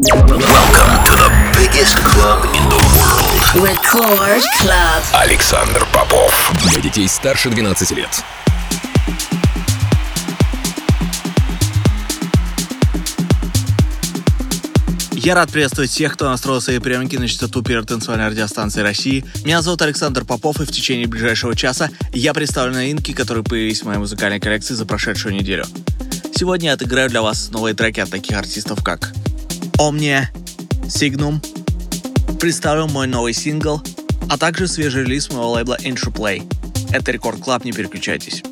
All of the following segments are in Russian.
Welcome to the biggest club in the world. Record Club. Александр Попов. Для детей старше 12 лет. Я рад приветствовать всех, кто настроил свои приемники на частоту первой танцевальной радиостанции России. Меня зовут Александр Попов, и в течение ближайшего часа я представлю новинки, которые появились в моей музыкальной коллекции за прошедшую неделю. Сегодня я отыграю для вас новые треки от таких артистов, как Omnia, Signum, представлю мой новый сингл, а также свежий релиз моего лейбла Intro Play. Это Record Club, не переключайтесь.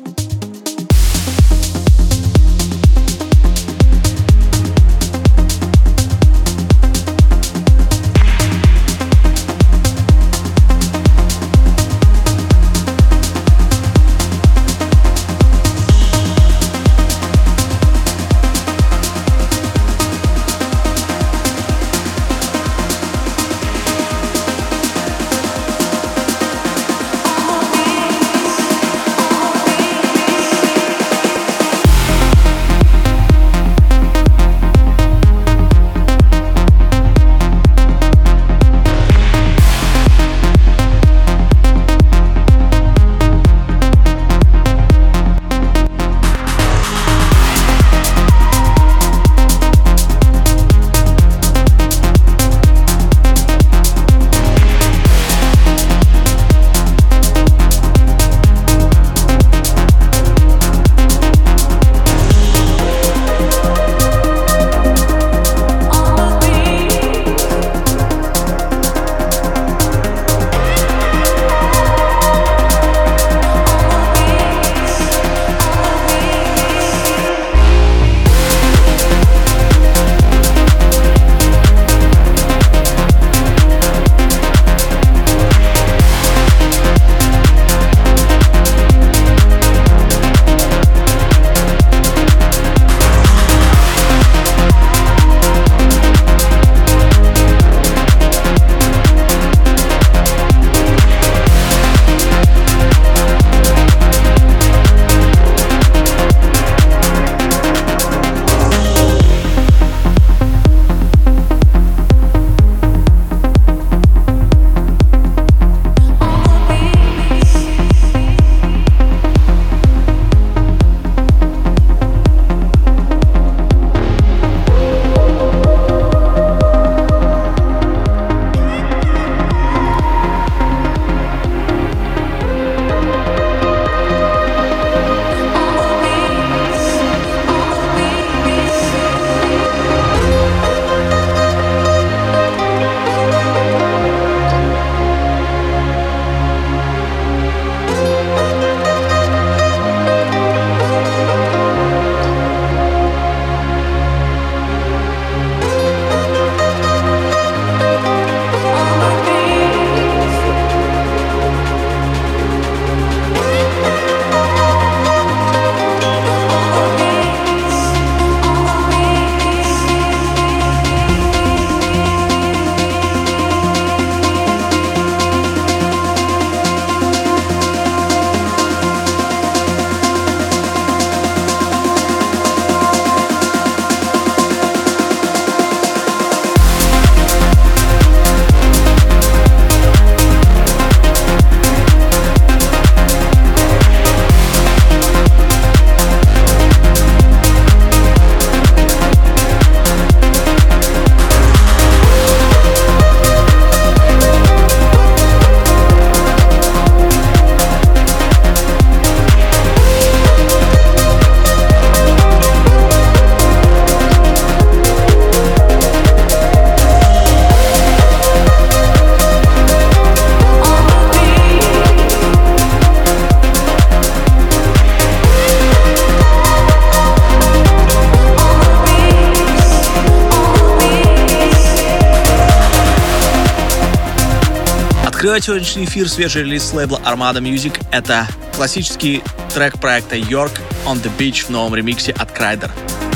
Открывает сегодняшний эфир свежий релиз с лейбла Armada Music. Это классический трек проекта York on the Beach в новом ремиксе от Крайдер.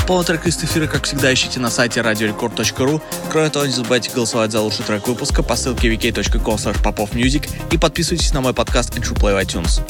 Полный трек из эфира, как всегда, ищите на сайте radiorecord.ru. Кроме того, не забывайте голосовать за лучший трек выпуска по ссылке vk.com popofmusic и подписывайтесь на мой подкаст Intro Play в iTunes.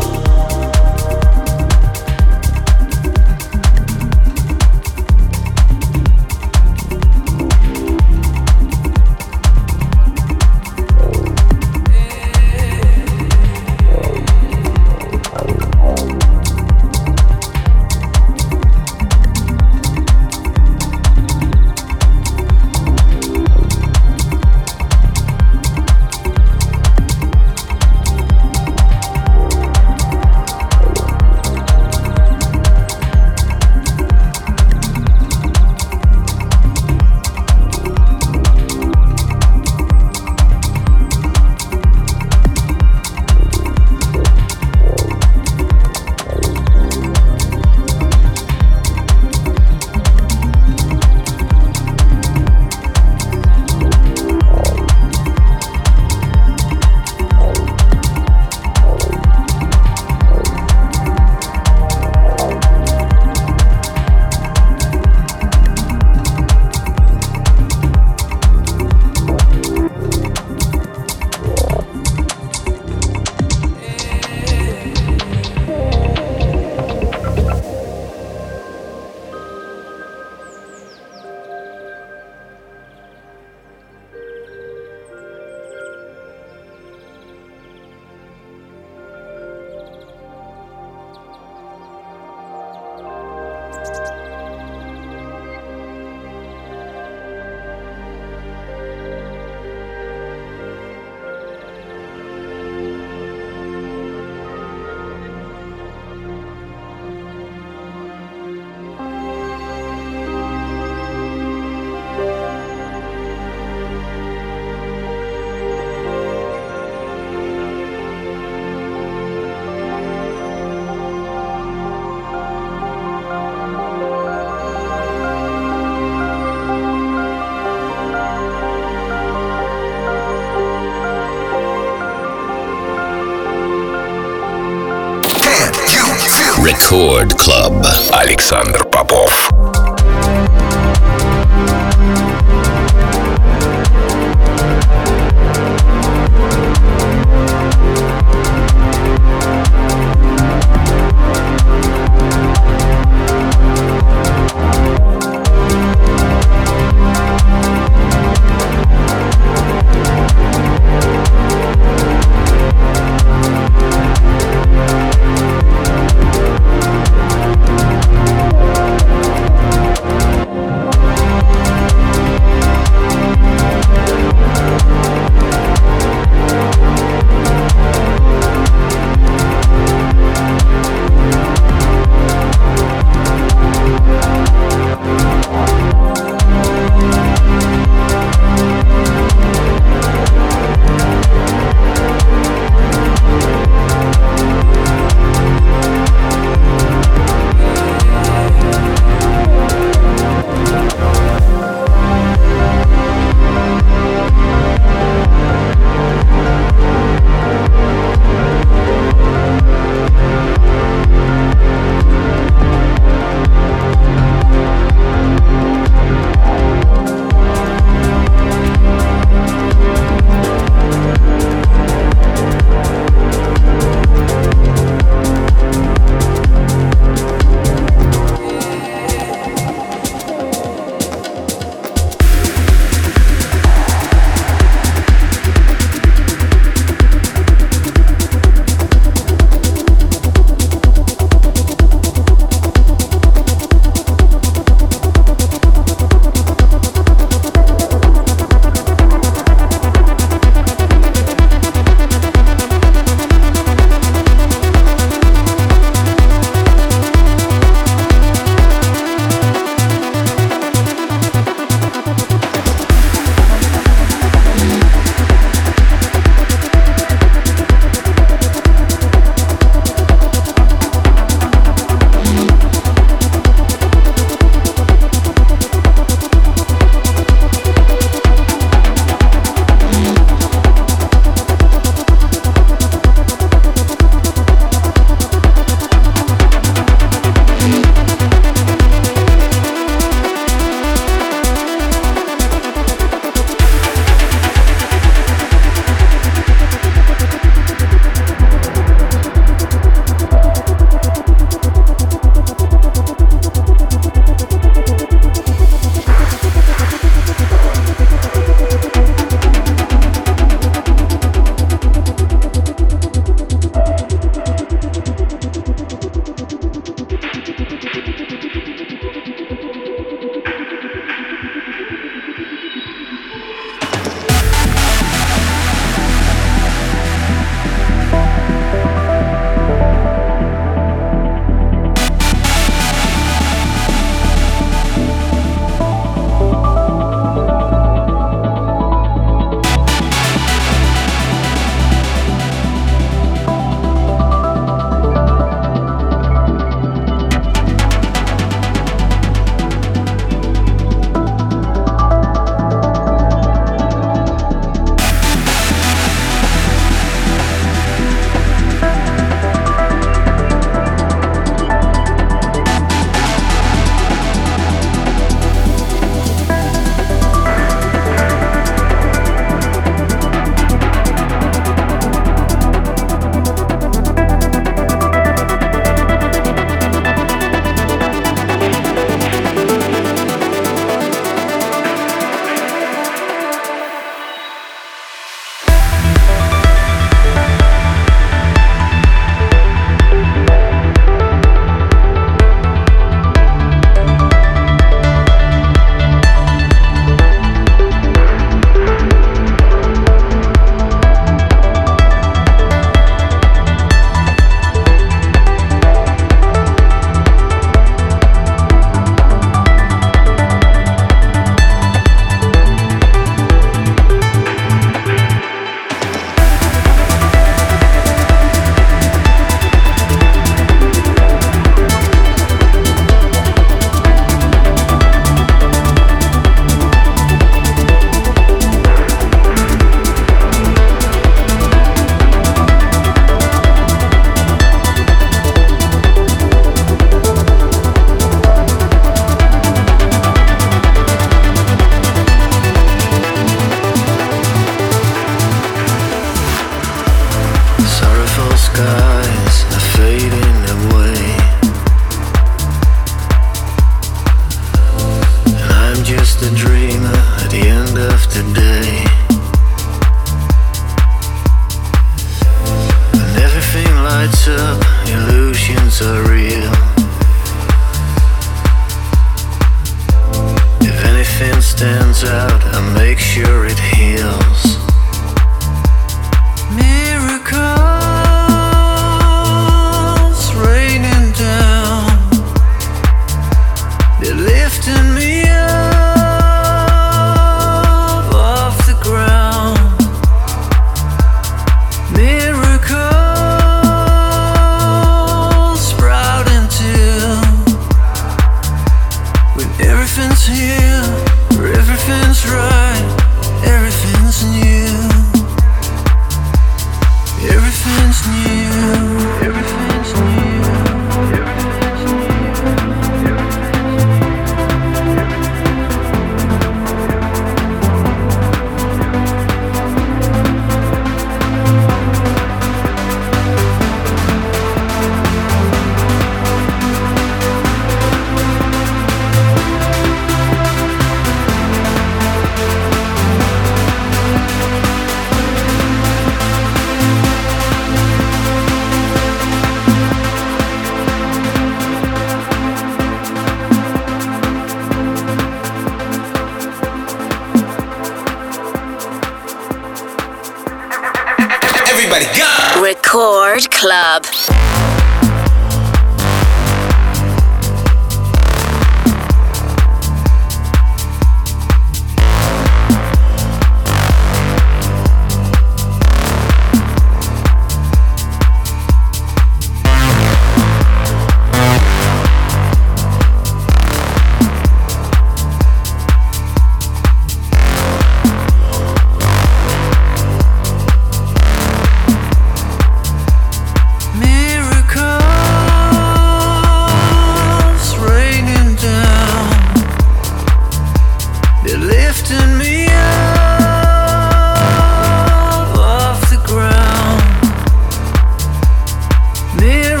There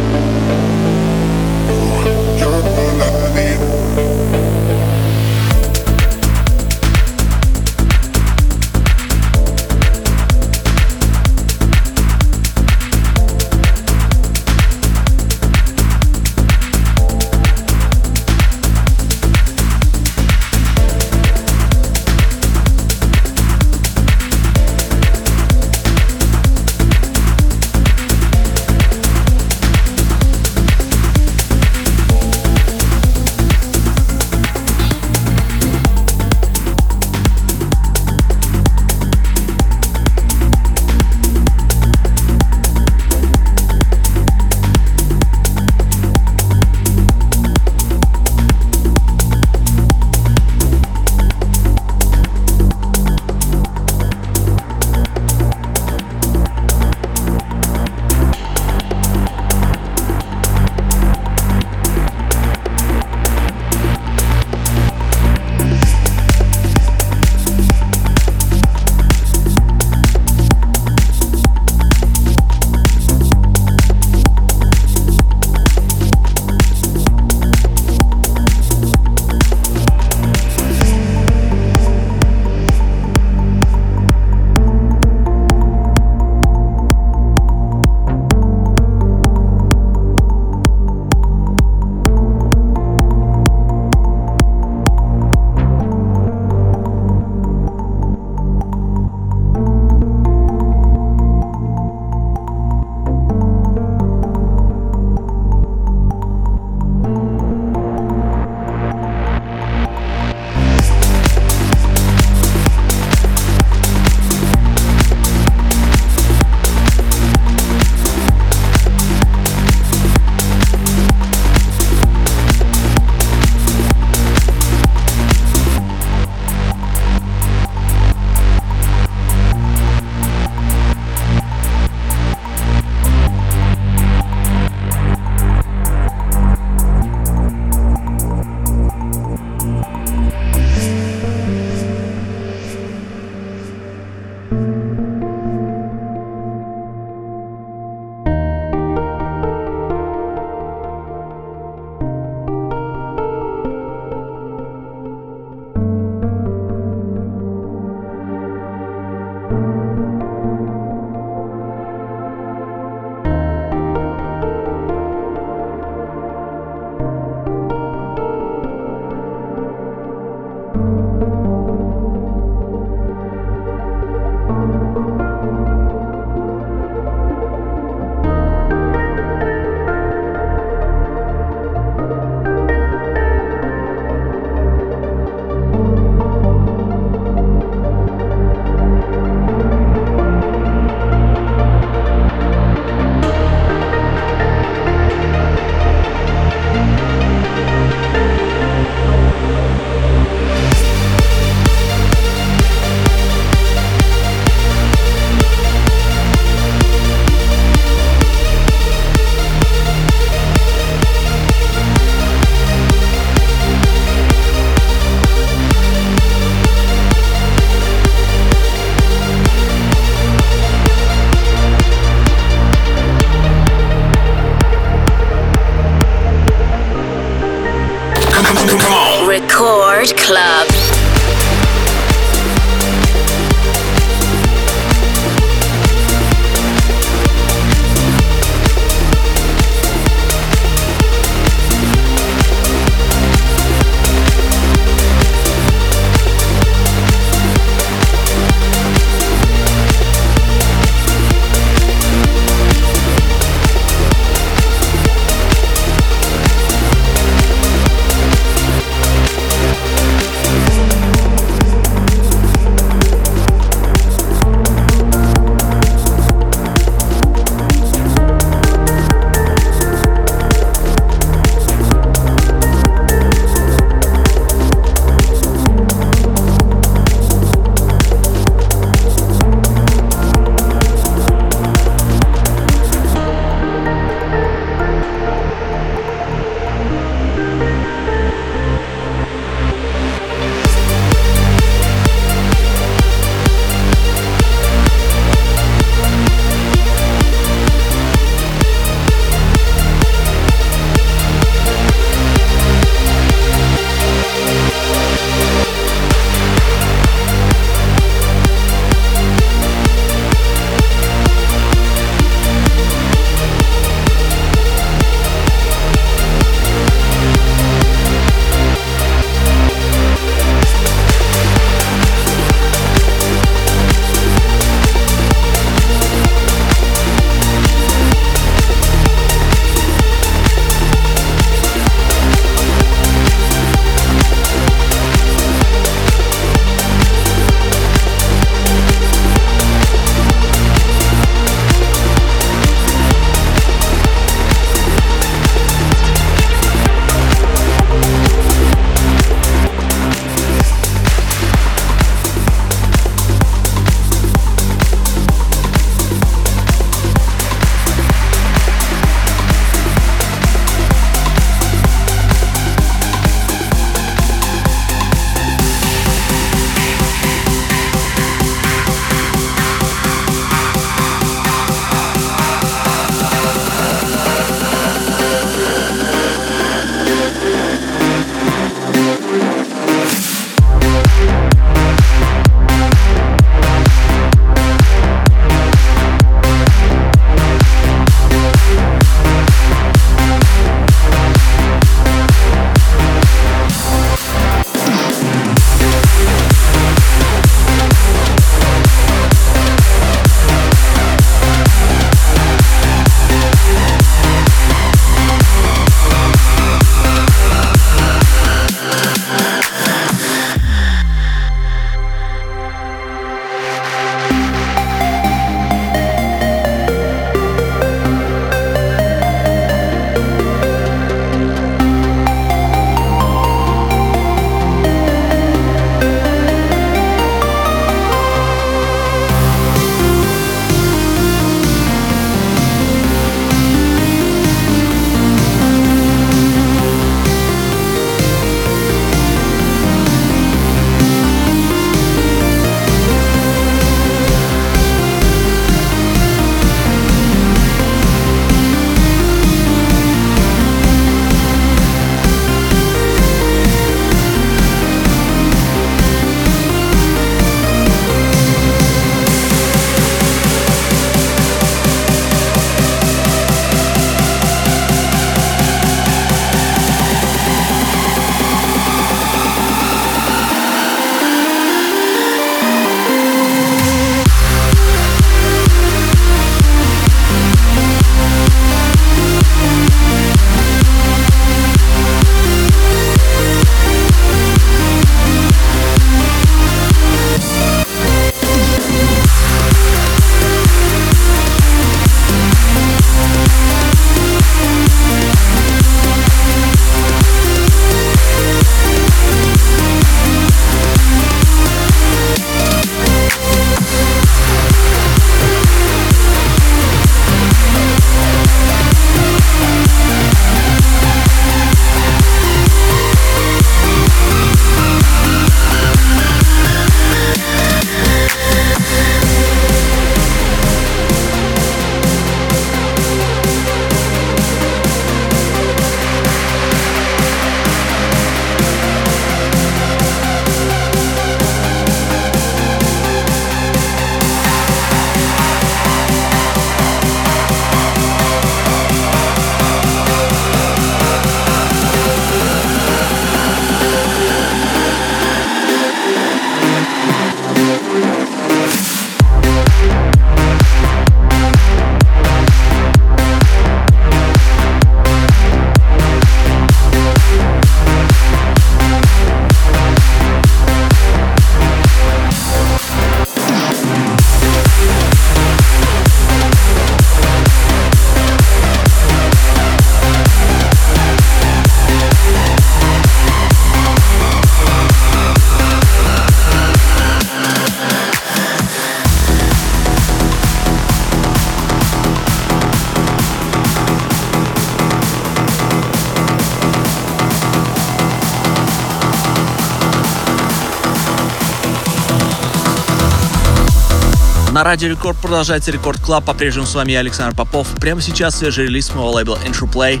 Радио Рекорд продолжается Record Club. По-прежнему с вами я, Александр Попов. Прямо сейчас свежий релиз моего лейбла Intro Play.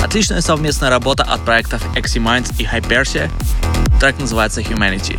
Отличная совместная работа от проектов Eximinds и Hypersia. Трек называется Humanity.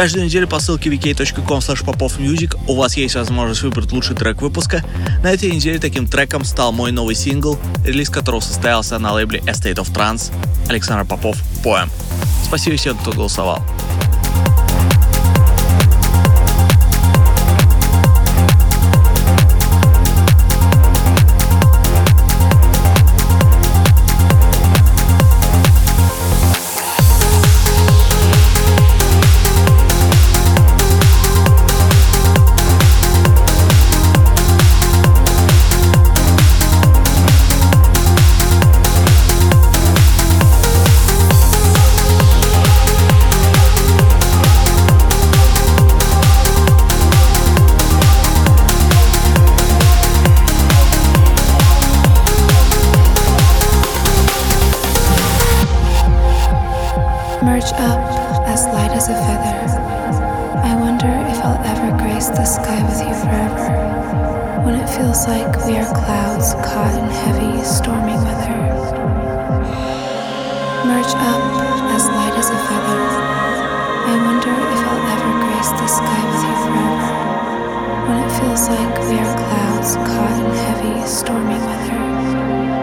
Каждую неделю по ссылке vk.com popofmusic у вас есть возможность выбрать лучший трек выпуска. На этой неделе таким треком стал мой новый сингл, релиз которого состоялся на лейбле Estate of Trance Александр Попов Poem. Спасибо всем, кто голосовал. as light as a feather. I wonder if I'll ever grace the sky with you forever. When it feels like we are clouds caught in heavy, stormy weather. Merge up as light as a feather. I wonder if I'll ever grace the sky with you forever. When it feels like we are clouds caught in heavy, stormy weather.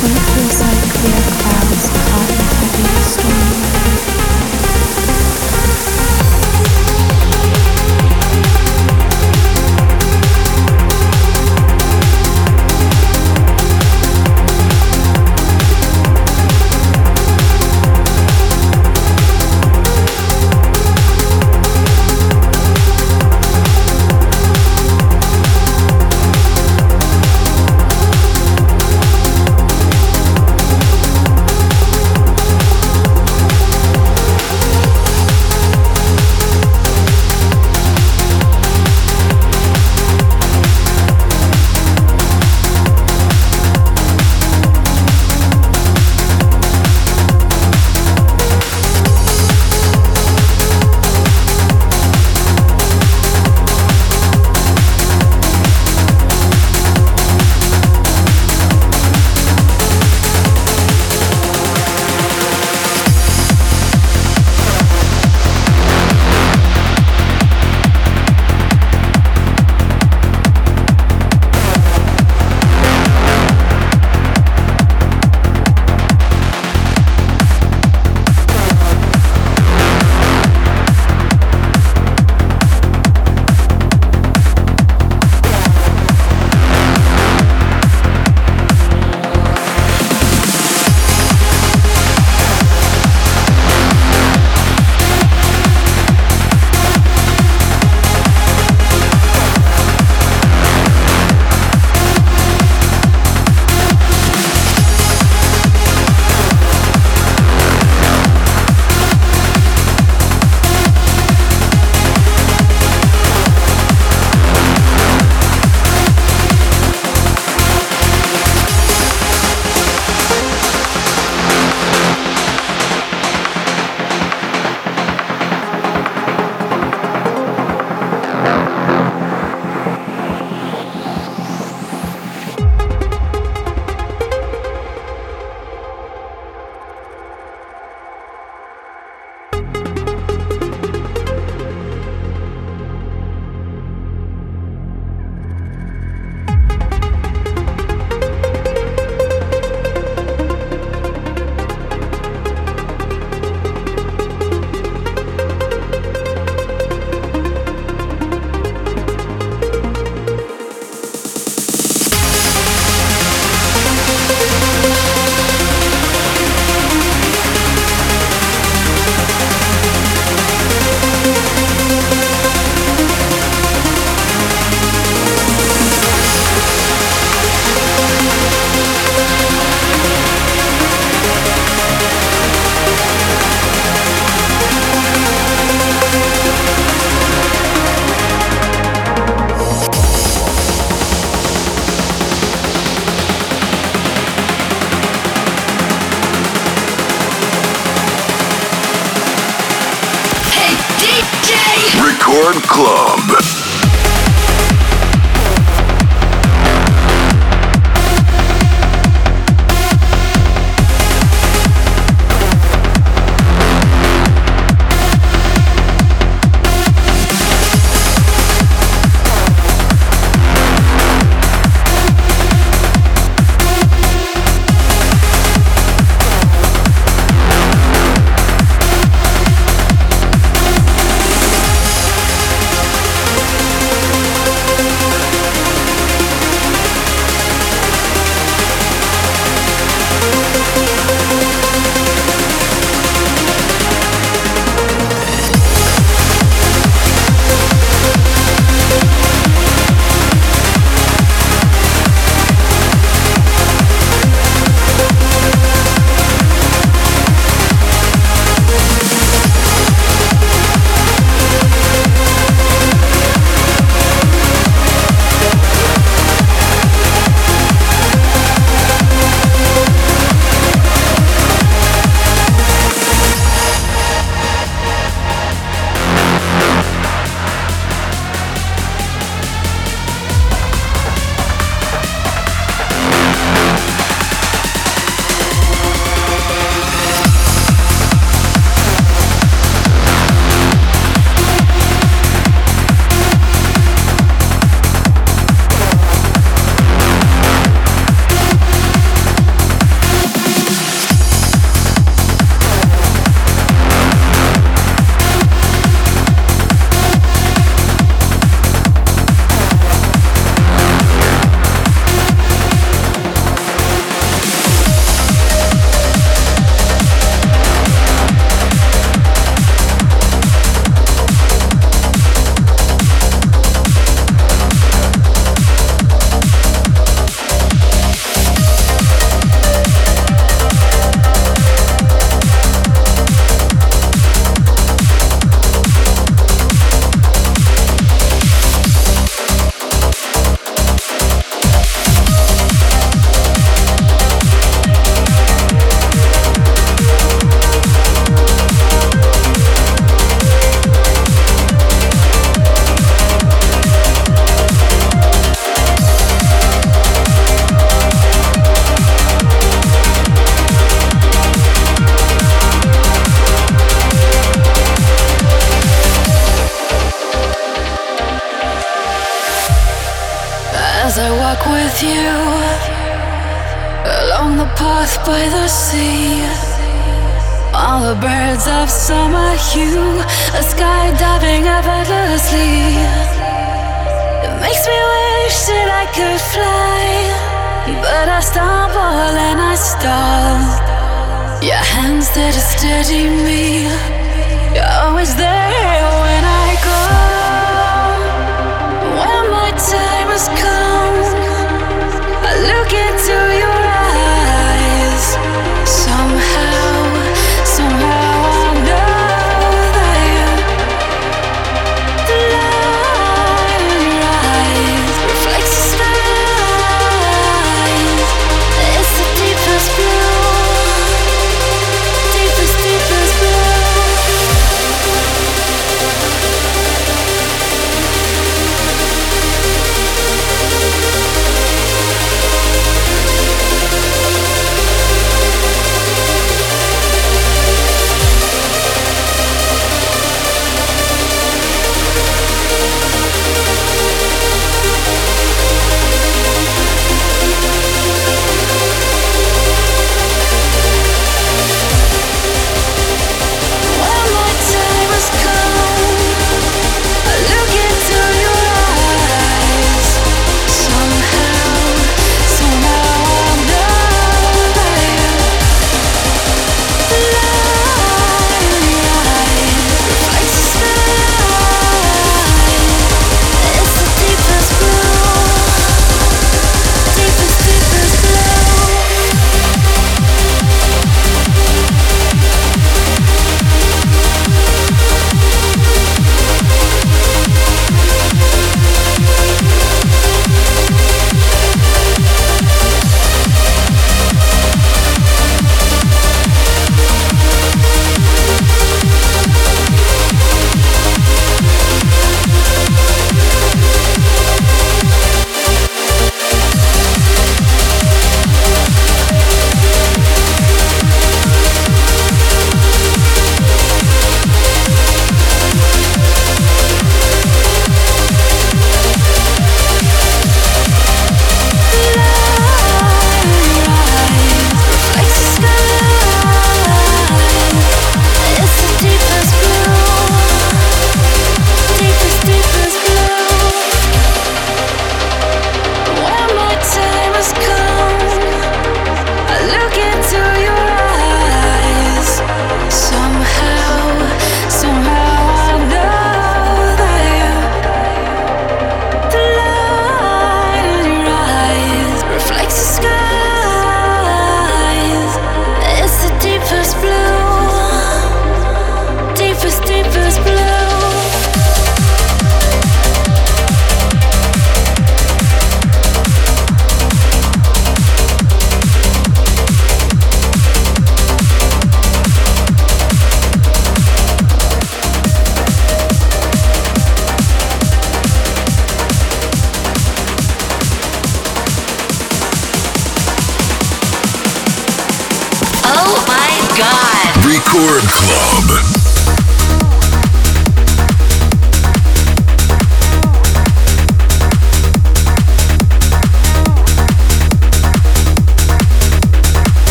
When it feels like we are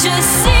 just see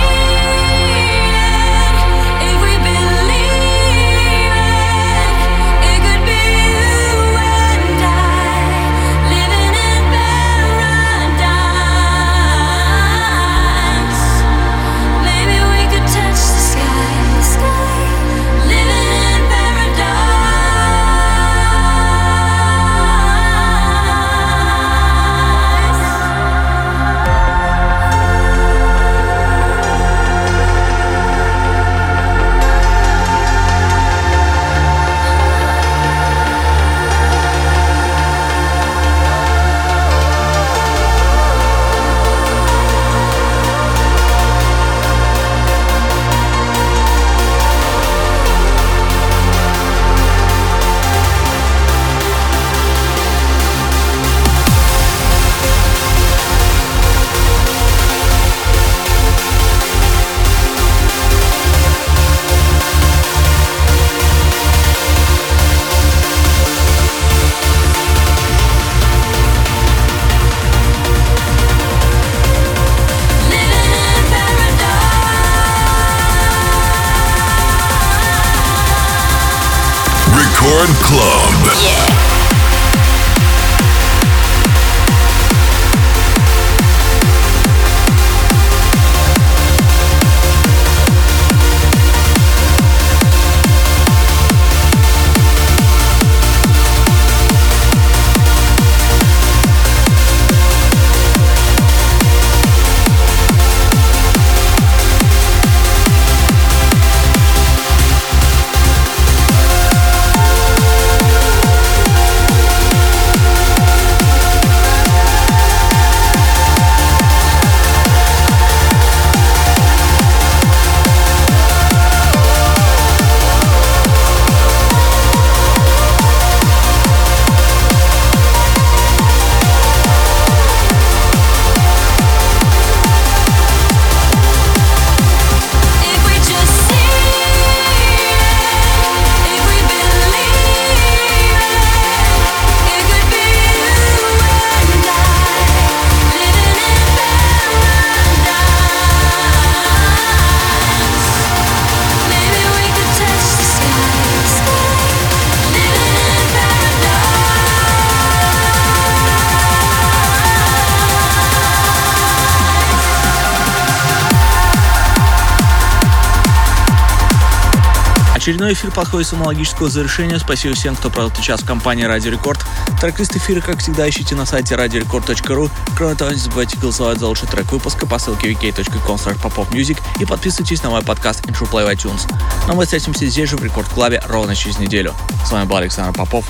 Очередной эфир подходит с аналогического завершения. Спасибо всем, кто провел этот час в компании Радио Рекорд. Трек-лист эфира, как всегда, ищите на сайте radiorecord.ru. Кроме того, не забывайте голосовать за лучший трек выпуска по ссылке popopmusic и подписывайтесь на мой подкаст Intro Play iTunes. Но мы встретимся здесь же в Рекорд Клабе ровно через неделю. С вами был Александр Попов.